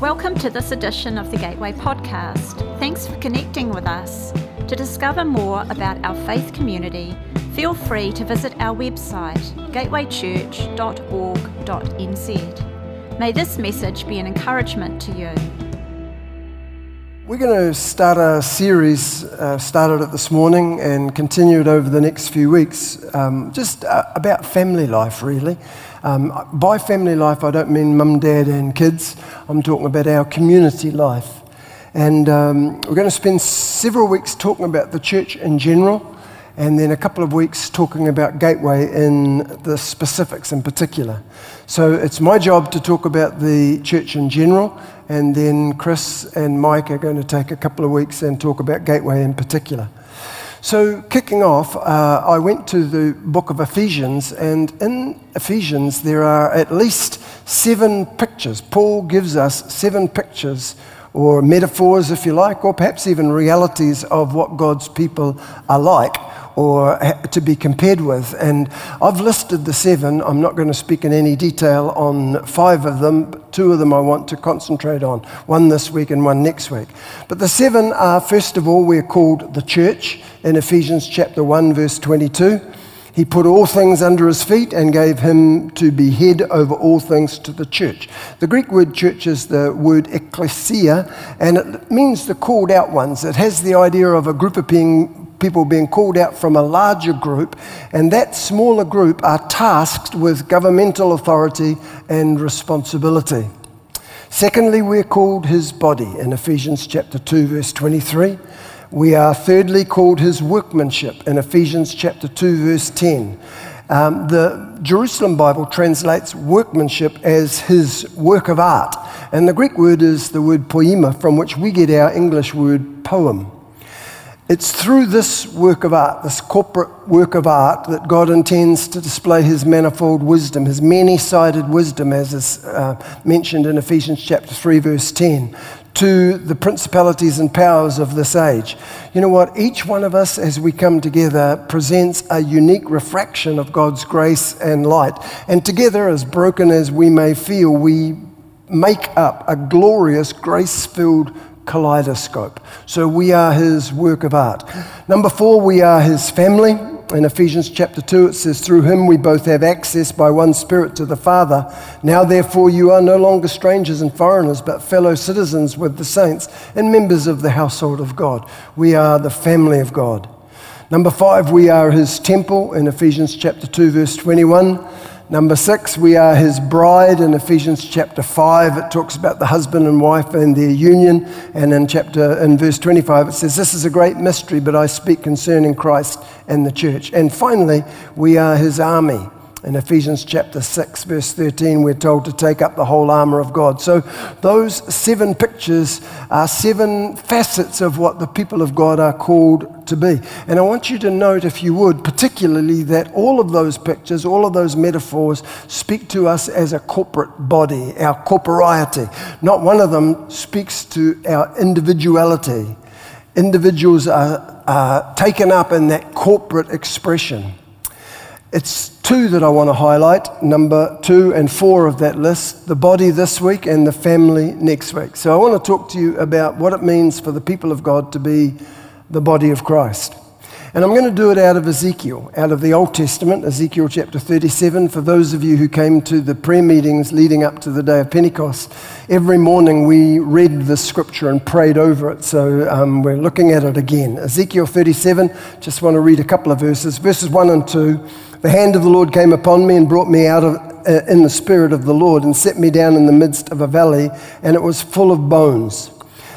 Welcome to this edition of the Gateway Podcast. Thanks for connecting with us. To discover more about our faith community, feel free to visit our website, gatewaychurch.org.nz. May this message be an encouragement to you. We're going to start a series, uh, started it this morning and continued over the next few weeks, um, just uh, about family life, really. Um, by family life, I don't mean mum, dad, and kids. I'm talking about our community life. And um, we're going to spend several weeks talking about the church in general, and then a couple of weeks talking about Gateway in the specifics in particular. So it's my job to talk about the church in general, and then Chris and Mike are going to take a couple of weeks and talk about Gateway in particular. So, kicking off, uh, I went to the book of Ephesians, and in Ephesians, there are at least seven pictures. Paul gives us seven pictures, or metaphors, if you like, or perhaps even realities of what God's people are like or to be compared with. And I've listed the seven. I'm not going to speak in any detail on five of them. Two of them I want to concentrate on one this week and one next week. But the seven are, first of all, we're called the church in Ephesians chapter 1, verse 22. He put all things under his feet and gave him to be head over all things to the church. The Greek word church is the word ecclesia, and it means the called out ones. It has the idea of a group of being people being called out from a larger group, and that smaller group are tasked with governmental authority and responsibility. Secondly, we're called his body in Ephesians chapter 2, verse 23. We are thirdly called his workmanship in Ephesians chapter 2, verse 10. Um, the Jerusalem Bible translates workmanship as his work of art, and the Greek word is the word poema, from which we get our English word poem. It's through this work of art, this corporate work of art, that God intends to display his manifold wisdom, his many sided wisdom, as is uh, mentioned in Ephesians chapter 3, verse 10, to the principalities and powers of this age. You know what? Each one of us, as we come together, presents a unique refraction of God's grace and light. And together, as broken as we may feel, we make up a glorious, grace filled kaleidoscope. So we are his work of art. Number four, we are his family. In Ephesians chapter 2, it says, Through him we both have access by one Spirit to the Father. Now, therefore, you are no longer strangers and foreigners, but fellow citizens with the saints and members of the household of God. We are the family of God. Number five, we are his temple in Ephesians chapter 2, verse 21. Number six, we are his bride in Ephesians chapter 5. It talks about the husband and wife and their union. And in chapter, in verse 25, it says, This is a great mystery, but I speak concerning Christ and the church. And finally, we are his army. In Ephesians chapter 6, verse 13, we're told to take up the whole armor of God. So, those seven pictures are seven facets of what the people of God are called to be. And I want you to note, if you would, particularly that all of those pictures, all of those metaphors speak to us as a corporate body, our corporeity. Not one of them speaks to our individuality. Individuals are, are taken up in that corporate expression. It's two that I want to highlight number two and four of that list the body this week and the family next week. So I want to talk to you about what it means for the people of God to be the body of Christ. And I'm going to do it out of Ezekiel, out of the Old Testament, Ezekiel chapter 37. For those of you who came to the prayer meetings leading up to the day of Pentecost, every morning we read the scripture and prayed over it. So um, we're looking at it again. Ezekiel 37, just want to read a couple of verses. Verses 1 and 2. The hand of the Lord came upon me and brought me out of, uh, in the spirit of the Lord and set me down in the midst of a valley, and it was full of bones.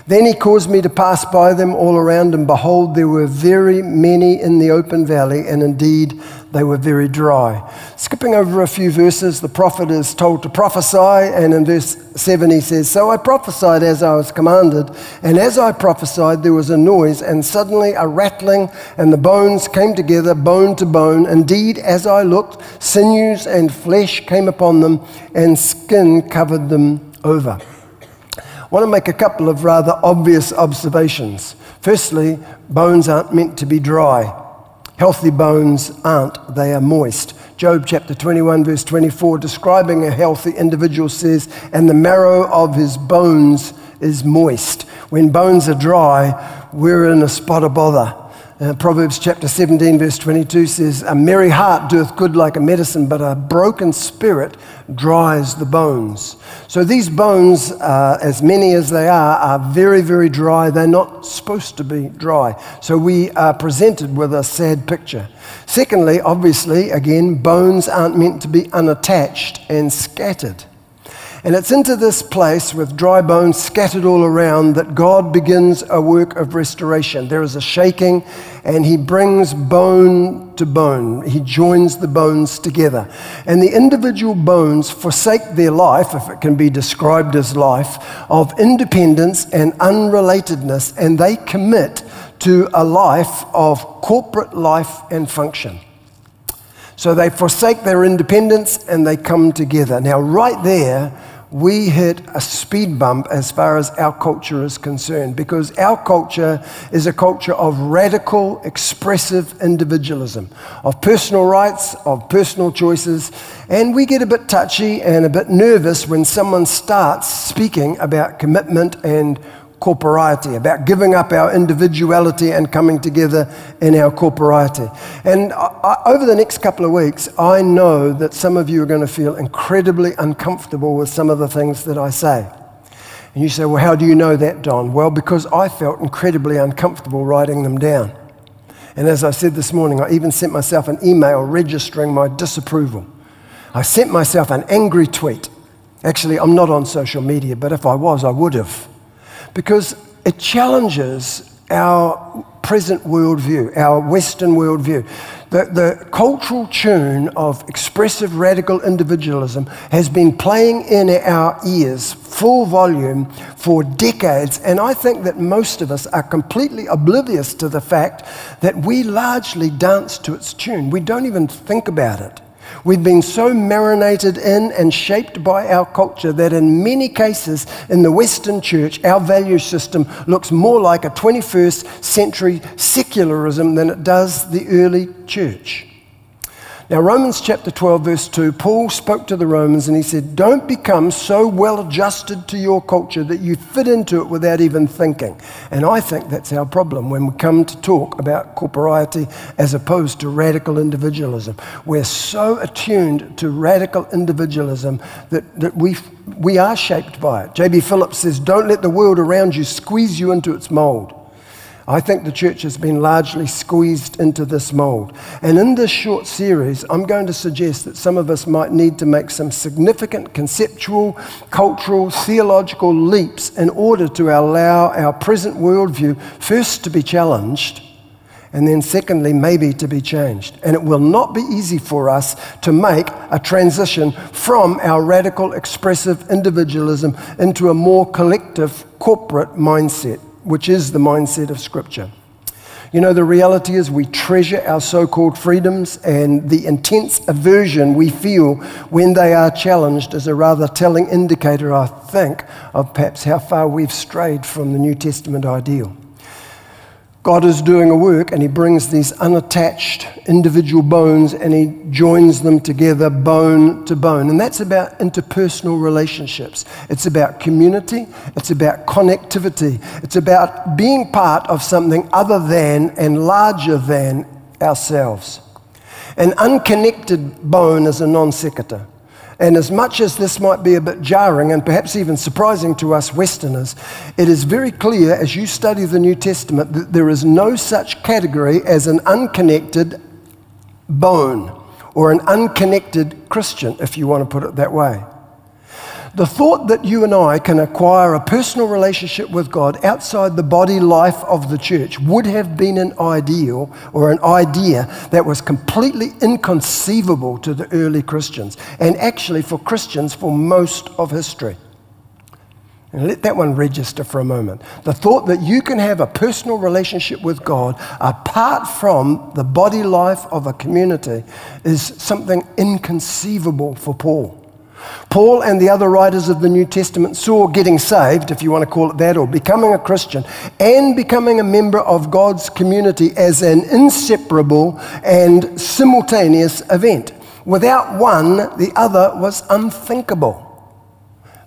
Then he caused me to pass by them all around, and behold, there were very many in the open valley, and indeed they were very dry. Skipping over a few verses, the prophet is told to prophesy, and in verse 7 he says, So I prophesied as I was commanded, and as I prophesied, there was a noise, and suddenly a rattling, and the bones came together, bone to bone. Indeed, as I looked, sinews and flesh came upon them, and skin covered them over. Want to make a couple of rather obvious observations. Firstly, bones aren't meant to be dry. Healthy bones aren't, they are moist. Job chapter 21, verse 24, describing a healthy individual says, And the marrow of his bones is moist. When bones are dry, we're in a spot of bother. Uh, Proverbs chapter 17, verse 22 says, A merry heart doeth good like a medicine, but a broken spirit dries the bones. So these bones, uh, as many as they are, are very, very dry. They're not supposed to be dry. So we are presented with a sad picture. Secondly, obviously, again, bones aren't meant to be unattached and scattered. And it's into this place with dry bones scattered all around that God begins a work of restoration. There is a shaking, and He brings bone to bone. He joins the bones together. And the individual bones forsake their life, if it can be described as life, of independence and unrelatedness, and they commit to a life of corporate life and function. So they forsake their independence and they come together. Now, right there, we hit a speed bump as far as our culture is concerned because our culture is a culture of radical, expressive individualism, of personal rights, of personal choices, and we get a bit touchy and a bit nervous when someone starts speaking about commitment and corporiety, about giving up our individuality and coming together in our corporiety. And I, over the next couple of weeks, I know that some of you are going to feel incredibly uncomfortable with some of the things that I say. And you say, Well, how do you know that, Don? Well, because I felt incredibly uncomfortable writing them down. And as I said this morning, I even sent myself an email registering my disapproval. I sent myself an angry tweet. Actually, I'm not on social media, but if I was, I would have because it challenges our present worldview, our Western worldview. The, the cultural tune of expressive radical individualism has been playing in our ears full volume for decades, and I think that most of us are completely oblivious to the fact that we largely dance to its tune. We don't even think about it. We've been so marinated in and shaped by our culture that in many cases in the Western church, our value system looks more like a 21st century secularism than it does the early church. Now, Romans chapter 12, verse 2, Paul spoke to the Romans and he said, Don't become so well adjusted to your culture that you fit into it without even thinking. And I think that's our problem when we come to talk about corporiety as opposed to radical individualism. We're so attuned to radical individualism that, that we, we are shaped by it. J.B. Phillips says, Don't let the world around you squeeze you into its mold. I think the church has been largely squeezed into this mold. And in this short series, I'm going to suggest that some of us might need to make some significant conceptual, cultural, theological leaps in order to allow our present worldview first to be challenged. And then, secondly, maybe to be changed. And it will not be easy for us to make a transition from our radical, expressive individualism into a more collective, corporate mindset which is the mindset of Scripture. You know, the reality is we treasure our so called freedoms, and the intense aversion we feel when they are challenged is a rather telling indicator, I think, of perhaps how far we've strayed from the New Testament ideal. God is doing a work and he brings these unattached individual bones and he joins them together bone to bone. And that's about interpersonal relationships. It's about community. It's about connectivity. It's about being part of something other than and larger than ourselves. An unconnected bone is a non sequitur. And as much as this might be a bit jarring and perhaps even surprising to us Westerners, it is very clear as you study the New Testament that there is no such category as an unconnected bone or an unconnected Christian, if you want to put it that way. The thought that you and I can acquire a personal relationship with God outside the body life of the church would have been an ideal or an idea that was completely inconceivable to the early Christians, and actually for Christians for most of history. And let that one register for a moment. The thought that you can have a personal relationship with God apart from the body life of a community is something inconceivable for Paul. Paul and the other writers of the New Testament saw getting saved, if you want to call it that, or becoming a Christian, and becoming a member of God's community as an inseparable and simultaneous event. Without one, the other was unthinkable.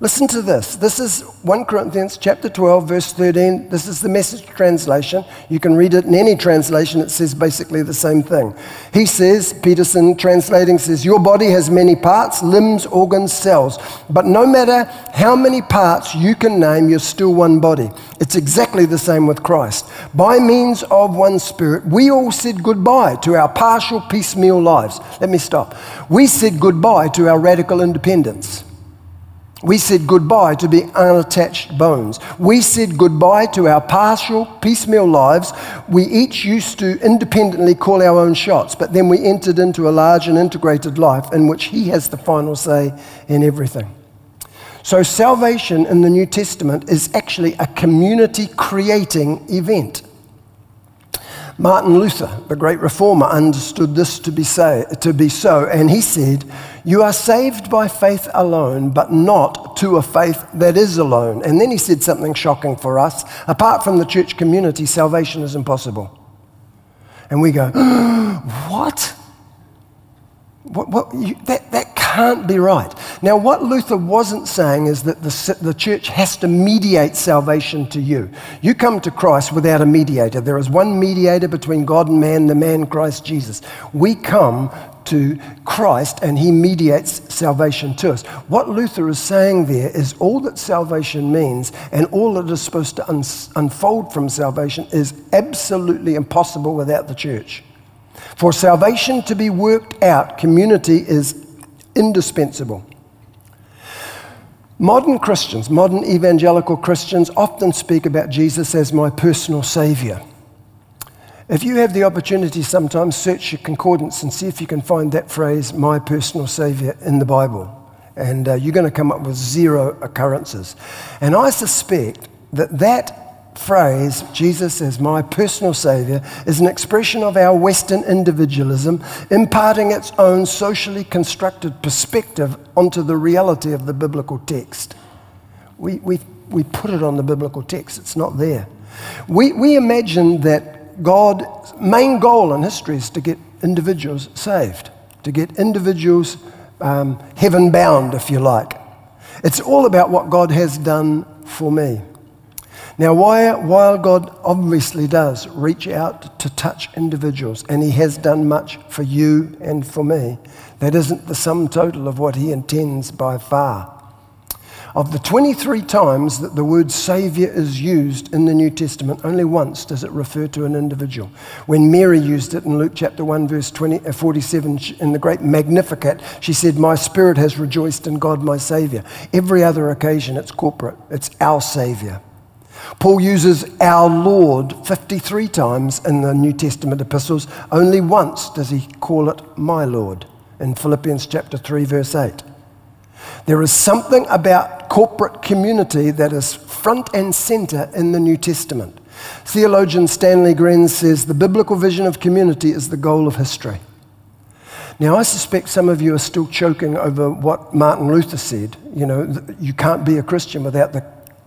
Listen to this. This is 1 Corinthians chapter 12 verse 13. This is the message translation. You can read it in any translation. It says basically the same thing. He says, Peterson translating says, "Your body has many parts, limbs, organs, cells, but no matter how many parts you can name, you're still one body." It's exactly the same with Christ. By means of one spirit, we all said goodbye to our partial piecemeal lives. Let me stop. We said goodbye to our radical independence. We said goodbye to being unattached bones. We said goodbye to our partial, piecemeal lives. We each used to independently call our own shots, but then we entered into a large and integrated life in which He has the final say in everything. So, salvation in the New Testament is actually a community creating event. Martin Luther, the great reformer, understood this to be, say, to be so, and he said, You are saved by faith alone, but not to a faith that is alone. And then he said something shocking for us. Apart from the church community, salvation is impossible. And we go, What? What, what you, that, that can't be right. Now, what Luther wasn't saying is that the, the church has to mediate salvation to you. You come to Christ without a mediator. There is one mediator between God and man, the man Christ Jesus. We come to Christ and he mediates salvation to us. What Luther is saying there is all that salvation means and all that is supposed to un- unfold from salvation is absolutely impossible without the church. For salvation to be worked out, community is indispensable. Modern Christians, modern evangelical Christians, often speak about Jesus as my personal Savior. If you have the opportunity sometimes, search your concordance and see if you can find that phrase, my personal Savior, in the Bible. And uh, you're going to come up with zero occurrences. And I suspect that that phrase, Jesus as my personal Savior, is an expression of our Western individualism, imparting its own socially constructed perspective onto the reality of the biblical text. We, we, we put it on the biblical text, it's not there. We, we imagine that God's main goal in history is to get individuals saved, to get individuals um, heaven bound, if you like. It's all about what God has done for me. Now, while God obviously does reach out to touch individuals, and He has done much for you and for me, that isn't the sum total of what He intends by far. Of the 23 times that the word Savior is used in the New Testament, only once does it refer to an individual. When Mary used it in Luke chapter 1, verse 20, uh, 47, in the great Magnificat, she said, My spirit has rejoiced in God, my Savior. Every other occasion, it's corporate, it's our Savior. Paul uses our Lord 53 times in the New Testament epistles. Only once does he call it my Lord in Philippians chapter 3 verse 8. There is something about corporate community that is front and center in the New Testament. Theologian Stanley Grenz says the biblical vision of community is the goal of history. Now, I suspect some of you are still choking over what Martin Luther said. You know, you can't be a Christian without the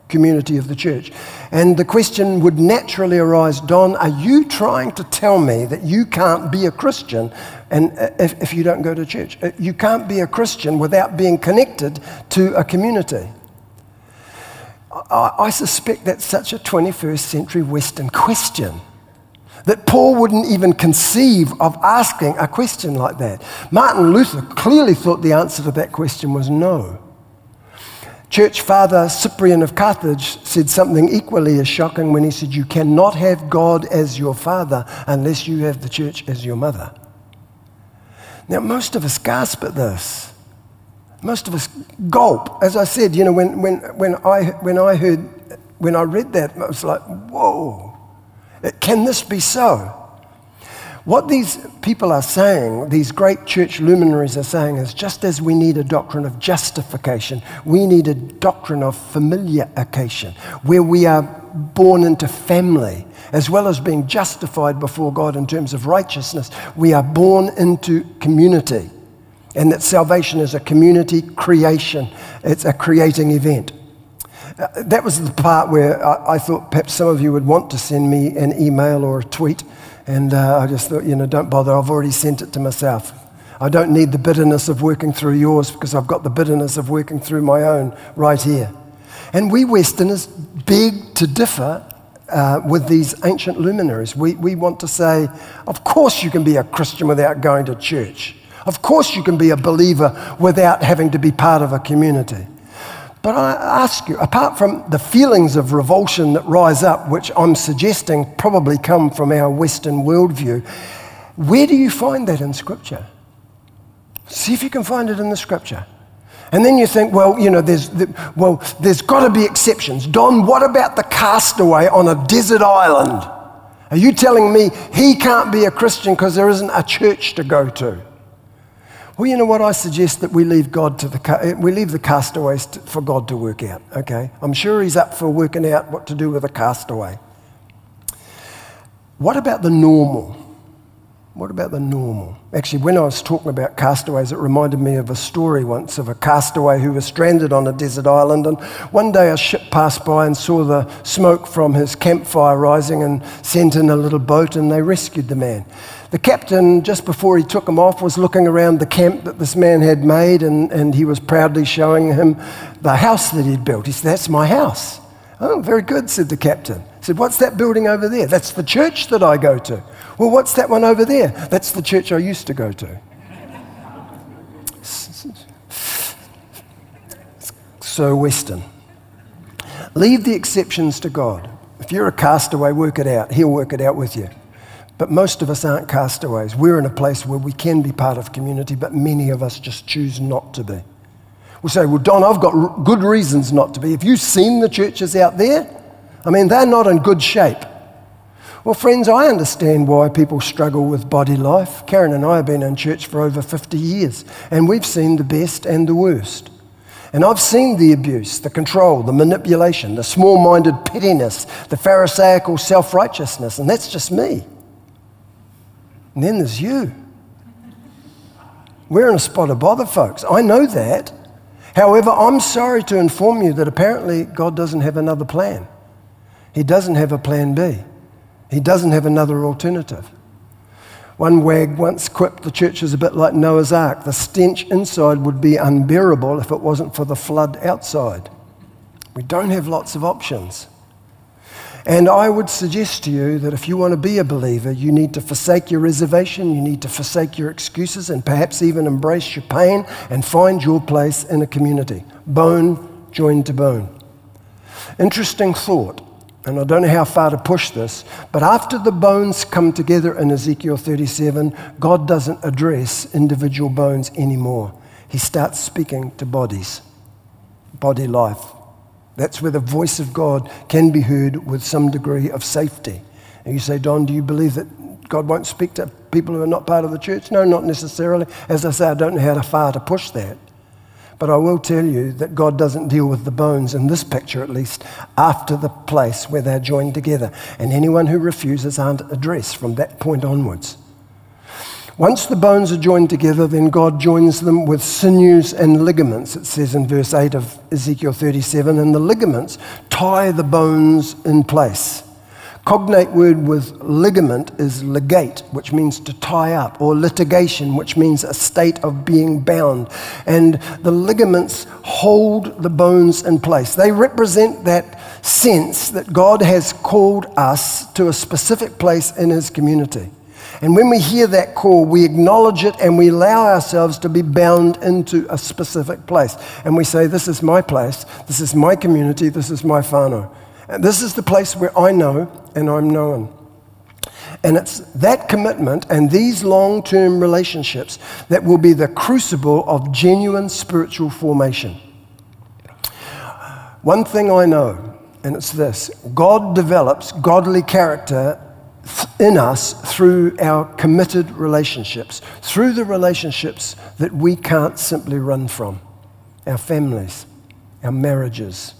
community of the church. And the question would naturally arise Don, are you trying to tell me that you can't be a Christian and uh, if, if you don't go to church? Uh, you can't be a Christian without being connected to a community. I, I suspect that's such a 21st century Western question that Paul wouldn't even conceive of asking a question like that. Martin Luther clearly thought the answer to that question was no. Church father Cyprian of Carthage said something equally as shocking when he said, You cannot have God as your father unless you have the church as your mother. Now, most of us gasp at this. Most of us gulp. As I said, you know, when, when, when, I, when I heard, when I read that, I was like, whoa, can this be so? What these people are saying, these great church luminaries are saying, is just as we need a doctrine of justification, we need a doctrine of familiarization, where we are born into family, as well as being justified before God in terms of righteousness, we are born into community. and that salvation is a community creation, it's a creating event. Uh, that was the part where I, I, thought perhaps some of you would want to send me an email or a tweet, and uh, I just thought, you know, don't bother, I've already sent it to myself. I don't need the bitterness of working through yours because I've got the bitterness of working through my own right here. And we Westerners beg to differ uh, with these ancient luminaries. We, we want to say, of course, you can be a Christian without going to church. Of course, you can be a believer without having to be part of a community. But I ask you, apart from the feelings of revulsion that rise up, which I'm suggesting probably come from our Western worldview, where do you find that in Scripture? See if you can find it in the Scripture. And then you think, well, you know, there's, well, there's got to be exceptions. Don, what about the castaway on a desert island? Are you telling me he can't be a Christian because there isn't a church to go to? Well, you know what? I suggest that we leave God to the we leave the castaways to, for God to work out. Okay, I'm sure He's up for working out what to do with a castaway. What about the normal? What about the normal? Actually, when I was talking about castaways, it reminded me of a story once of a castaway who was stranded on a desert island. And one day a ship passed by and saw the smoke from his campfire rising and sent in a little boat and they rescued the man. The captain, just before he took him off, was looking around the camp that this man had made and, and he was proudly showing him the house that he'd built. He said, That's my house. Oh, very good, said the captain. He said, What's that building over there? That's the church that I go to. Well, what's that one over there? That's the church I used to go to. So Western. Leave the exceptions to God. If you're a castaway, work it out. He'll work it out with you. But most of us aren't castaways. We're in a place where we can be part of community, but many of us just choose not to be. We say, Well, Don, I've got good reasons not to be. Have you seen the churches out there? I mean, they're not in good shape. Well, friends, I understand why people struggle with body life. Karen and I have been in church for over 50 years, and we've seen the best and the worst. And I've seen the abuse, the control, the manipulation, the small minded pettiness, the Pharisaical self righteousness, and that's just me. And then there's you. We're in a spot of bother, folks. I know that. However, I'm sorry to inform you that apparently God doesn't have another plan. He doesn't have a plan B. He doesn't have another alternative. One wag once quipped the church is a bit like Noah's Ark. The stench inside would be unbearable if it wasn't for the flood outside. We don't have lots of options. And I would suggest to you that if you want to be a believer, you need to forsake your reservation, you need to forsake your excuses, and perhaps even embrace your pain and find your place in a community. Bone joined to bone. Interesting thought and I don't know how far to push this, but after the bones come together in Ezekiel 37, God doesn't address individual bones anymore. He starts speaking to bodies, body life. That's where the voice of God can be heard with some degree of safety. And you say, Don, do you believe that God won't speak to people who are not part of the church? No, not necessarily. As I say, I don't know how far to push that. But I will tell you that God doesn't deal with the bones, in this picture at least, after the place where they're joined together. And anyone who refuses aren't addressed from that point onwards. Once the bones are joined together, then God joins them with sinews and ligaments, it says in verse 8 of Ezekiel 37, and the ligaments tie the bones in place cognate word with ligament is ligate, which means to tie up, or litigation, which means a state of being bound. And the ligaments hold the bones in place. They represent that sense that God has called us to a specific place in His community. And when we hear that call, we acknowledge it and we allow ourselves to be bound into a specific place. And we say, This is my place, this is my community, this is my whānau. And this is the place where I know and I'm known. And it's that commitment and these long term relationships that will be the crucible of genuine spiritual formation. One thing I know, and it's this God develops godly character in us through our committed relationships, through the relationships that we can't simply run from our families, our marriages,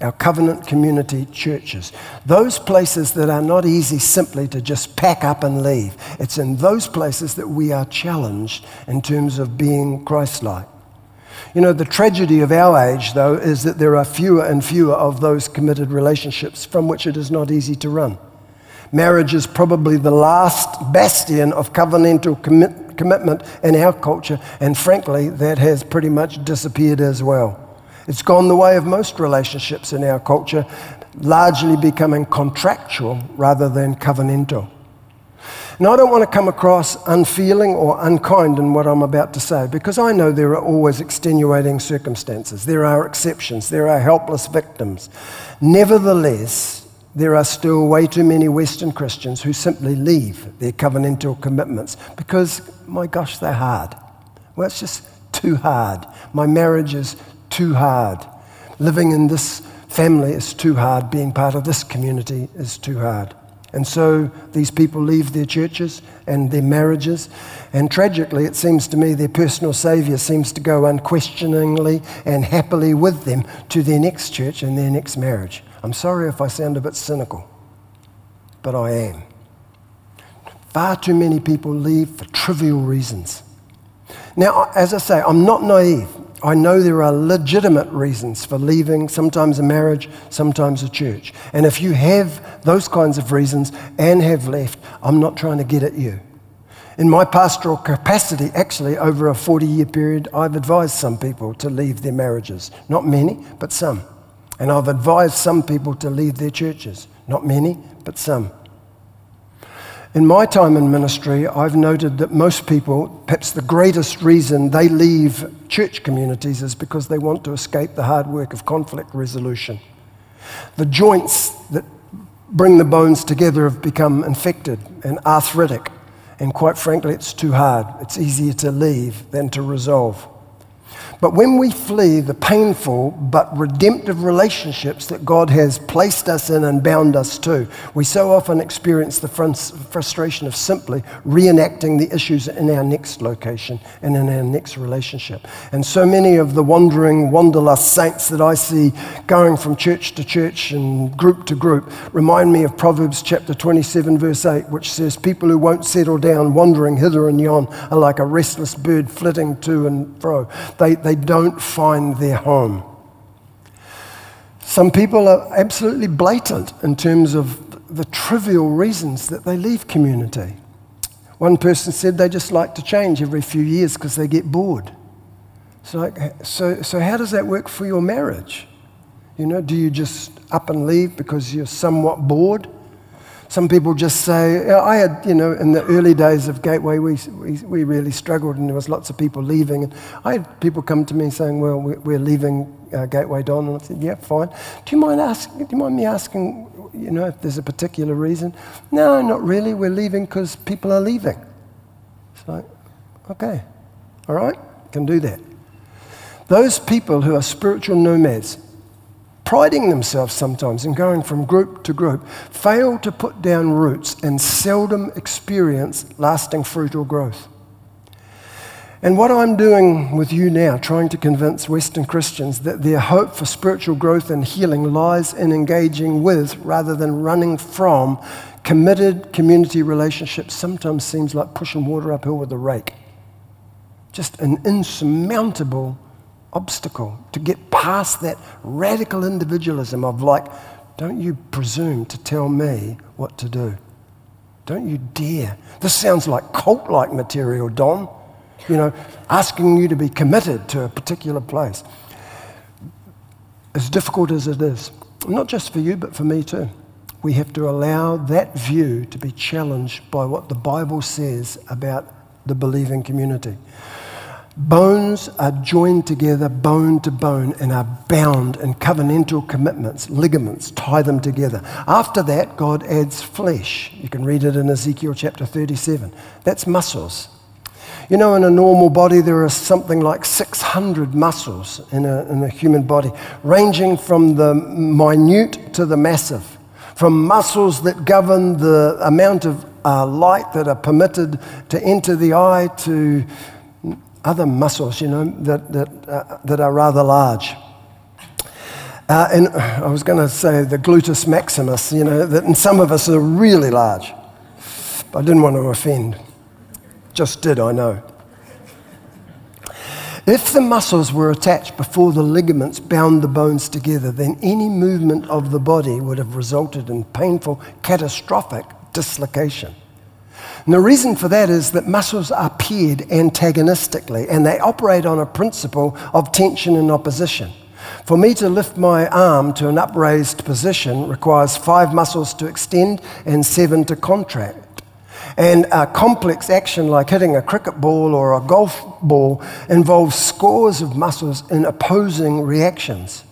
our covenant community churches. Those places that are not easy simply to just pack up and leave. It's in those places that we are challenged in terms of being Christ like. You know, the tragedy of our age, though, is that there are fewer and fewer of those committed relationships from which it is not easy to run. Marriage is probably the last bastion of covenantal commit- commitment in our culture, and frankly, that has pretty much disappeared as well. It's gone the way of most relationships in our culture, largely becoming contractual rather than covenantal. Now, I don't want to come across unfeeling or unkind in what I'm about to say because I know there are always extenuating circumstances. There are exceptions. There are helpless victims. Nevertheless, there are still way too many Western Christians who simply leave their covenantal commitments because, my gosh, they're hard. Well, it's just too hard. My marriage is too hard. Living in this family is too hard. Being part of this community is too hard. And so these people leave their churches and their marriages. And tragically, it seems to me their personal Saviour seems to go unquestioningly and happily with them to their next church and their next marriage. I'm sorry if I sound a bit cynical, but I am. Far too many people leave for trivial reasons. Now, as I say, I'm not naive. I know there are legitimate reasons for leaving, sometimes a marriage, sometimes a church. And if you have those kinds of reasons and have left, I'm not trying to get at you. In my pastoral capacity, actually, over a 40 year period, I've advised some people to leave their marriages. Not many, but some. And I've advised some people to leave their churches. Not many, but some. In my time in ministry, I've noted that most people, perhaps the greatest reason they leave church communities is because they want to escape the hard work of conflict resolution. The joints that bring the bones together have become infected and arthritic, and quite frankly, it's too hard. It's easier to leave than to resolve. But when we flee the painful but redemptive relationships that God has placed us in and bound us to, we so often experience the frustration of simply reenacting the issues in our next location and in our next relationship. And so many of the wandering, wanderlust saints that I see going from church to church and group to group remind me of Proverbs chapter 27, verse 8, which says, People who won't settle down, wandering hither and yon, are like a restless bird flitting to and fro. They, they they don't find their home. Some people are absolutely blatant in terms of the trivial reasons that they leave community. One person said they just like to change every few years because they get bored. So, like, so, so how does that work for your marriage? You know, do you just up and leave because you're somewhat bored? Some people just say, I had, you know, in the early days of Gateway, we, we, we really struggled and there was lots of people leaving. And I had people come to me saying, well, we're leaving uh, Gateway Don. And I said, yeah, fine. Do you mind asking, do you mind me asking, you know, if there's a particular reason? No, not really. We're leaving because people are leaving. It's like, okay, all right, can do that. Those people who are spiritual nomads, priding themselves sometimes and going from group to group, fail to put down roots and seldom experience lasting fruit or growth. And what I'm doing with you now, trying to convince Western Christians that their hope for spiritual growth and healing lies in engaging with rather than running from committed community relationships, sometimes seems like pushing water uphill with a rake. Just an insurmountable obstacle to get past that radical individualism of like, don't you presume to tell me what to do. Don't you dare. This sounds like cult like material, Don. You know, asking you to be committed to a particular place. As difficult as it is, not just for you, but for me too, we have to allow that view to be challenged by what the Bible says about the believing community. Bones are joined together, bone to bone, and are bound in covenantal commitments. Ligaments tie them together. After that, God adds flesh. You can read it in Ezekiel chapter 37. That's muscles. You know, in a normal body, there are something like 600 muscles in a, in a human body, ranging from the minute to the massive, from muscles that govern the amount of uh, light that are permitted to enter the eye to other muscles, you know, that, that, uh, that are rather large. Uh, and I was going to say the gluteus maximus, you know, that in some of us are really large. But I didn't want to offend. Just did, I know. If the muscles were attached before the ligaments bound the bones together, then any movement of the body would have resulted in painful, catastrophic dislocation. And the reason for that is that muscles are paired antagonistically and they operate on a principle of tension and opposition. For me to lift my arm to an upraised position requires five muscles to extend and seven to contract. And a complex action like hitting a cricket ball or a golf ball involves scores of muscles in opposing reactions.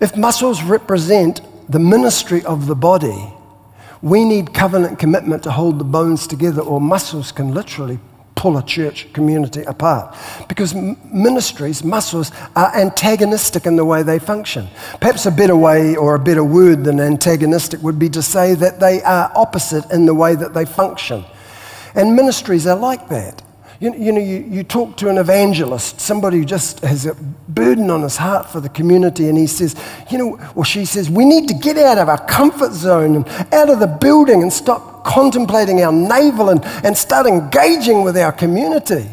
If muscles represent the ministry of the body, we need covenant commitment to hold the bones together, or muscles can literally pull a church community apart. Because ministries, muscles, are antagonistic in the way they function. Perhaps a better way or a better word than antagonistic would be to say that they are opposite in the way that they function. And ministries are like that. You, you know, you, you talk to an evangelist, somebody who just has a burden on his heart for the community, and he says, you know, or she says, we need to get out of our comfort zone and out of the building and stop contemplating our navel and, and start engaging with our community.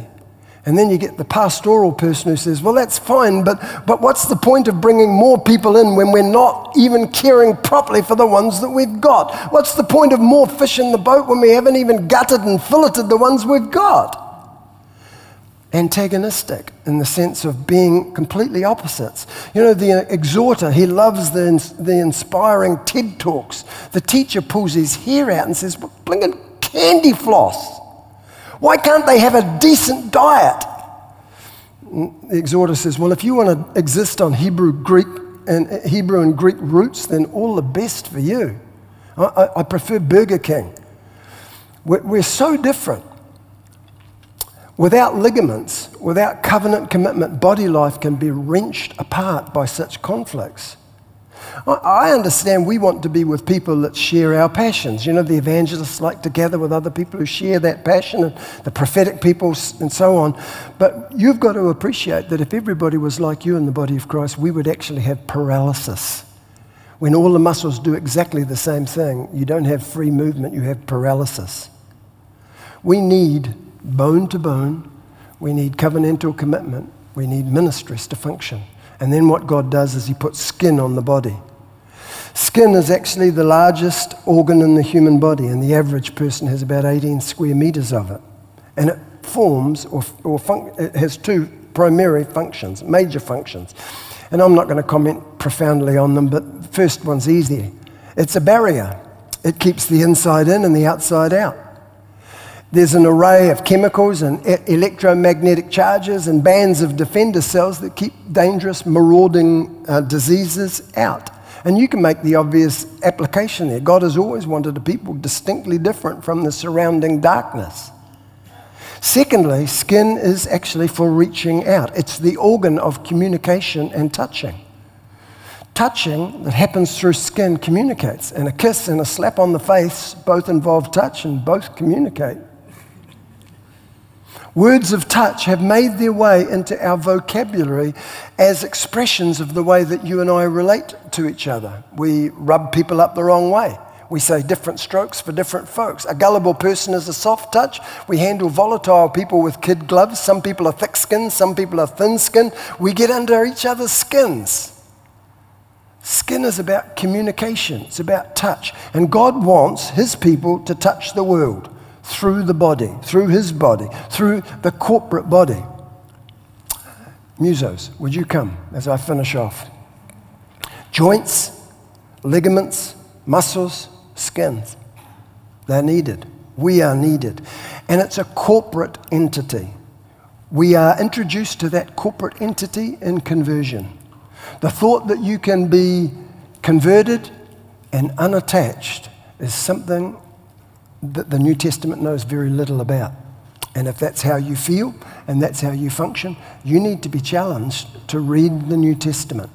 And then you get the pastoral person who says, Well, that's fine, but, but what's the point of bringing more people in when we're not even caring properly for the ones that we've got? What's the point of more fish in the boat when we haven't even gutted and filleted the ones we've got? Antagonistic in the sense of being completely opposites. You know, the exhorter, he loves the, the inspiring TED Talks. The teacher pulls his hair out and says, blinking candy floss. Why can't they have a decent diet? The exhorter says, well, if you want to exist on Hebrew, Greek, and uh, Hebrew and Greek roots, then all the best for you. I, I, I prefer Burger King. We're, we're so different. Without ligaments, without covenant commitment, body life can be wrenched apart by such conflicts. I understand we want to be with people that share our passions. You know, the evangelists like to gather with other people who share that passion, and the prophetic people, and so on. But you've got to appreciate that if everybody was like you in the body of Christ, we would actually have paralysis. When all the muscles do exactly the same thing, you don't have free movement, you have paralysis. We need bone to bone. We need covenantal commitment. We need ministries to function. And then what God does is He puts skin on the body. Skin is actually the largest organ in the human body, and the average person has about 18 square meters of it. And it forms or, or func- it has two primary functions, major functions. And I'm not going to comment profoundly on them, but the first one's easy. It's a barrier, it keeps the inside in and the outside out. There's an array of chemicals and electromagnetic charges and bands of defender cells that keep dangerous, marauding uh, diseases out. And you can make the obvious application there. God has always wanted a people distinctly different from the surrounding darkness. Secondly, skin is actually for reaching out, it's the organ of communication and touching. Touching that happens through skin communicates, and a kiss and a slap on the face both involve touch and both communicate. Words of touch have made their way into our vocabulary as expressions of the way that you and I relate to each other. We rub people up the wrong way. We say different strokes for different folks. A gullible person is a soft touch. We handle volatile people with kid gloves. Some people are thick skinned, some people are thin skinned. We get under each other's skins. Skin is about communication, it's about touch. And God wants His people to touch the world through the body, through his body, through the corporate body. Musos, would you come as I finish off? Joints, ligaments, muscles, skins, they're needed. We are needed. And it's a corporate entity. We are introduced to that corporate entity in conversion. The thought that you can be converted and unattached is something that the New Testament knows very little about. And if that's how you feel and that's how you function, you need to be challenged to read the New Testament.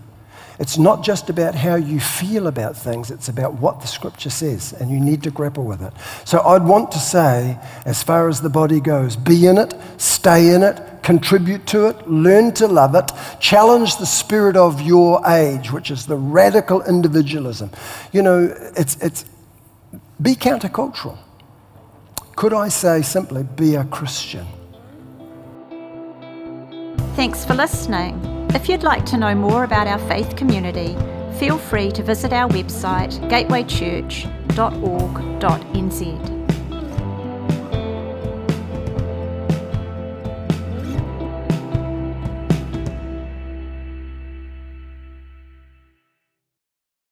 It's not just about how you feel about things, it's about what the scripture says, and you need to grapple with it. So I'd want to say, as far as the body goes, be in it, stay in it, contribute to it, learn to love it, challenge the spirit of your age, which is the radical individualism. You know, it's, it's be countercultural. Could I say simply, be a Christian? Thanks for listening. If you'd like to know more about our faith community, feel free to visit our website gatewaychurch.org.nz.